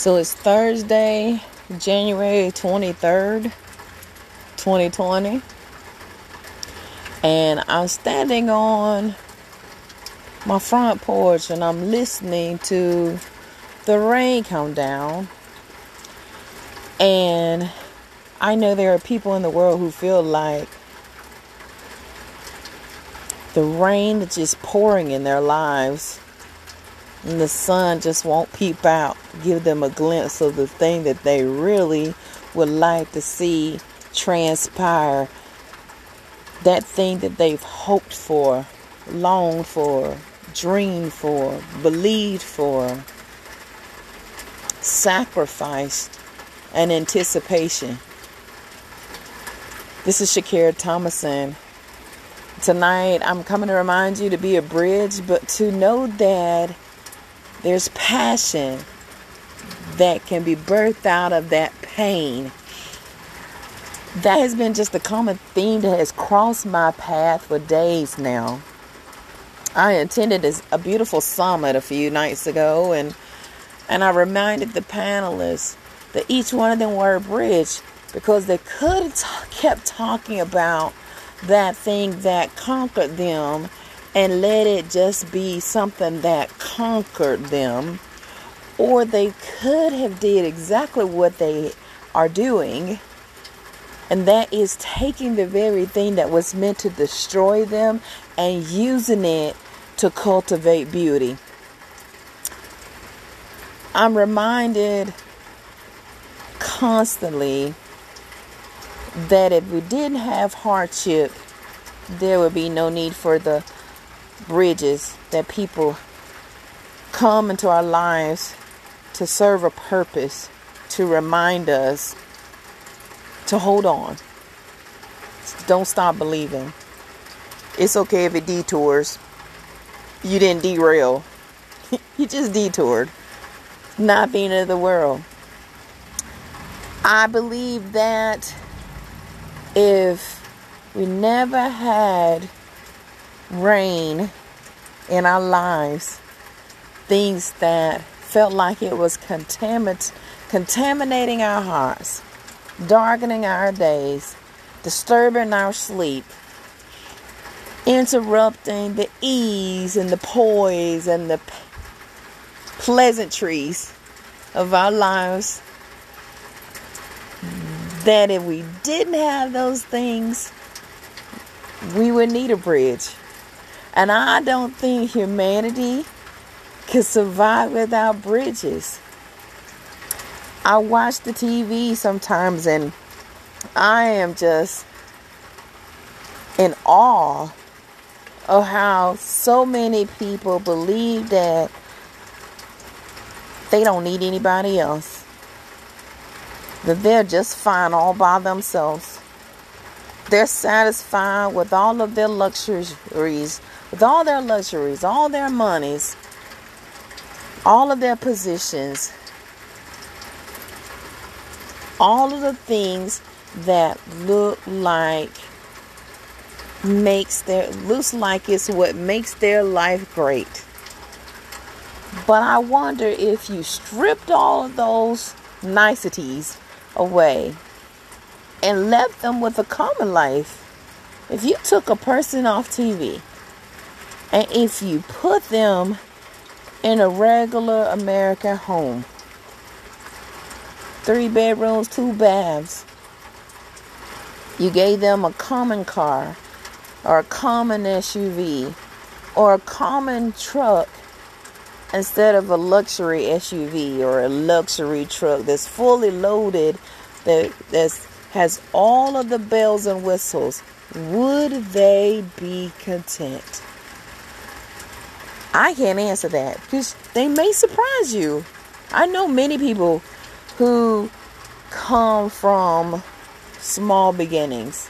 So it's Thursday, January 23rd, 2020. And I'm standing on my front porch and I'm listening to the rain come down. And I know there are people in the world who feel like the rain is just pouring in their lives and the sun just won't peep out, give them a glimpse of the thing that they really would like to see transpire. That thing that they've hoped for, longed for, dreamed for, believed for, sacrificed, and anticipation. This is Shakira Thomason. Tonight, I'm coming to remind you to be a bridge, but to know that there's passion that can be birthed out of that pain. That has been just a common theme that has crossed my path for days now. I attended a beautiful summit a few nights ago, and and I reminded the panelists that each one of them were a bridge because they could have t- kept talking about that thing that conquered them and let it just be something that conquered them or they could have did exactly what they are doing and that is taking the very thing that was meant to destroy them and using it to cultivate beauty. I'm reminded constantly that if we didn't have hardship there would be no need for the bridges that people come into our lives to serve a purpose, to remind us to hold on. Don't stop believing. It's okay if it detours. You didn't derail. you just detoured. Not end of the world. I believe that if we never had rain in our lives, things that felt like it was contamin- contaminating our hearts, darkening our days, disturbing our sleep, interrupting the ease and the poise and the pleasantries of our lives. That if we didn't have those things, we would need a bridge. And I don't think humanity could survive without bridges. I watch the TV sometimes and I am just in awe of how so many people believe that they don't need anybody else. That they're just fine all by themselves. They're satisfied with all of their luxuries with all their luxuries, all their monies, all of their positions, all of the things that look like makes their looks like it's what makes their life great. But I wonder if you stripped all of those niceties away and left them with a common life. If you took a person off TV and if you put them in a regular American home, three bedrooms, two baths, you gave them a common car or a common SUV or a common truck instead of a luxury SUV or a luxury truck that's fully loaded that that's, has all of the bells and whistles, would they be content? I can't answer that because they may surprise you. I know many people who come from small beginnings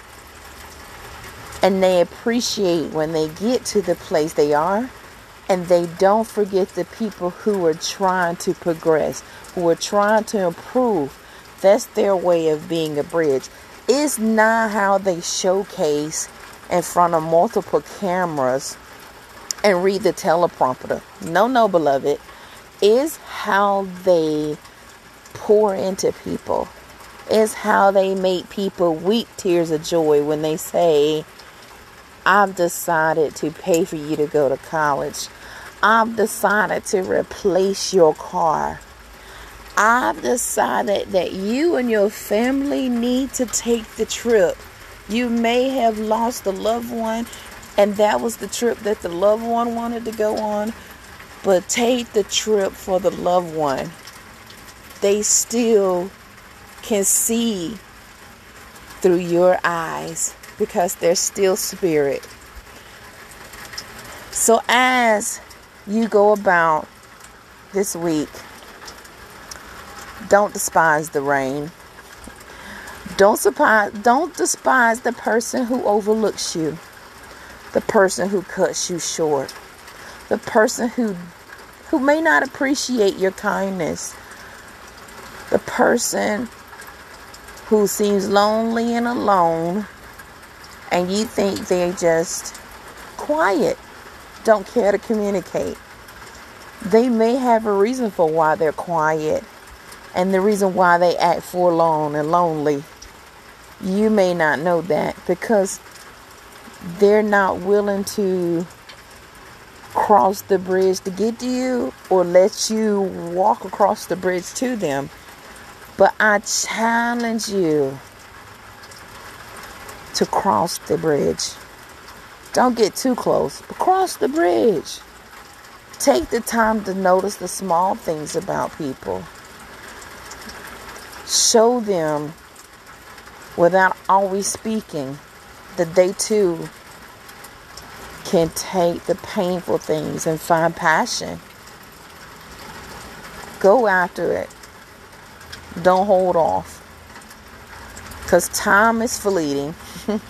and they appreciate when they get to the place they are and they don't forget the people who are trying to progress, who are trying to improve. That's their way of being a bridge. It's not how they showcase in front of multiple cameras and read the teleprompter. No, no, beloved, is how they pour into people. Is how they make people weep tears of joy when they say, I've decided to pay for you to go to college. I've decided to replace your car. I've decided that you and your family need to take the trip. You may have lost a loved one, and that was the trip that the loved one wanted to go on, but take the trip for the loved one. They still can see through your eyes because they're still spirit. So, as you go about this week, don't despise the rain. Don't despise, don't despise the person who overlooks you, the person who cuts you short, the person who who may not appreciate your kindness, the person who seems lonely and alone, and you think they're just quiet, don't care to communicate. They may have a reason for why they're quiet and the reason why they act forlorn and lonely. You may not know that because they're not willing to cross the bridge to get to you or let you walk across the bridge to them. But I challenge you to cross the bridge. Don't get too close, but cross the bridge. Take the time to notice the small things about people show them without always speaking that they too can take the painful things and find passion. Go after it. Don't hold off. Because time is fleeting.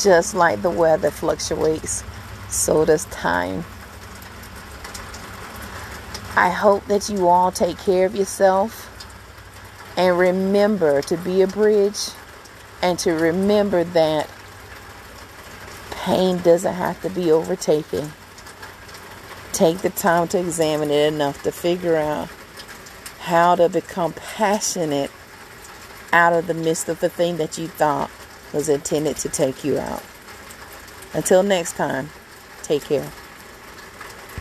Just like the weather fluctuates, so does time. I hope that you all take care of yourself and remember to be a bridge and to remember that pain doesn't have to be overtaken. Take the time to examine it enough to figure out how to become passionate out of the midst of the thing that you thought was intended to take you out. Until next time, take care.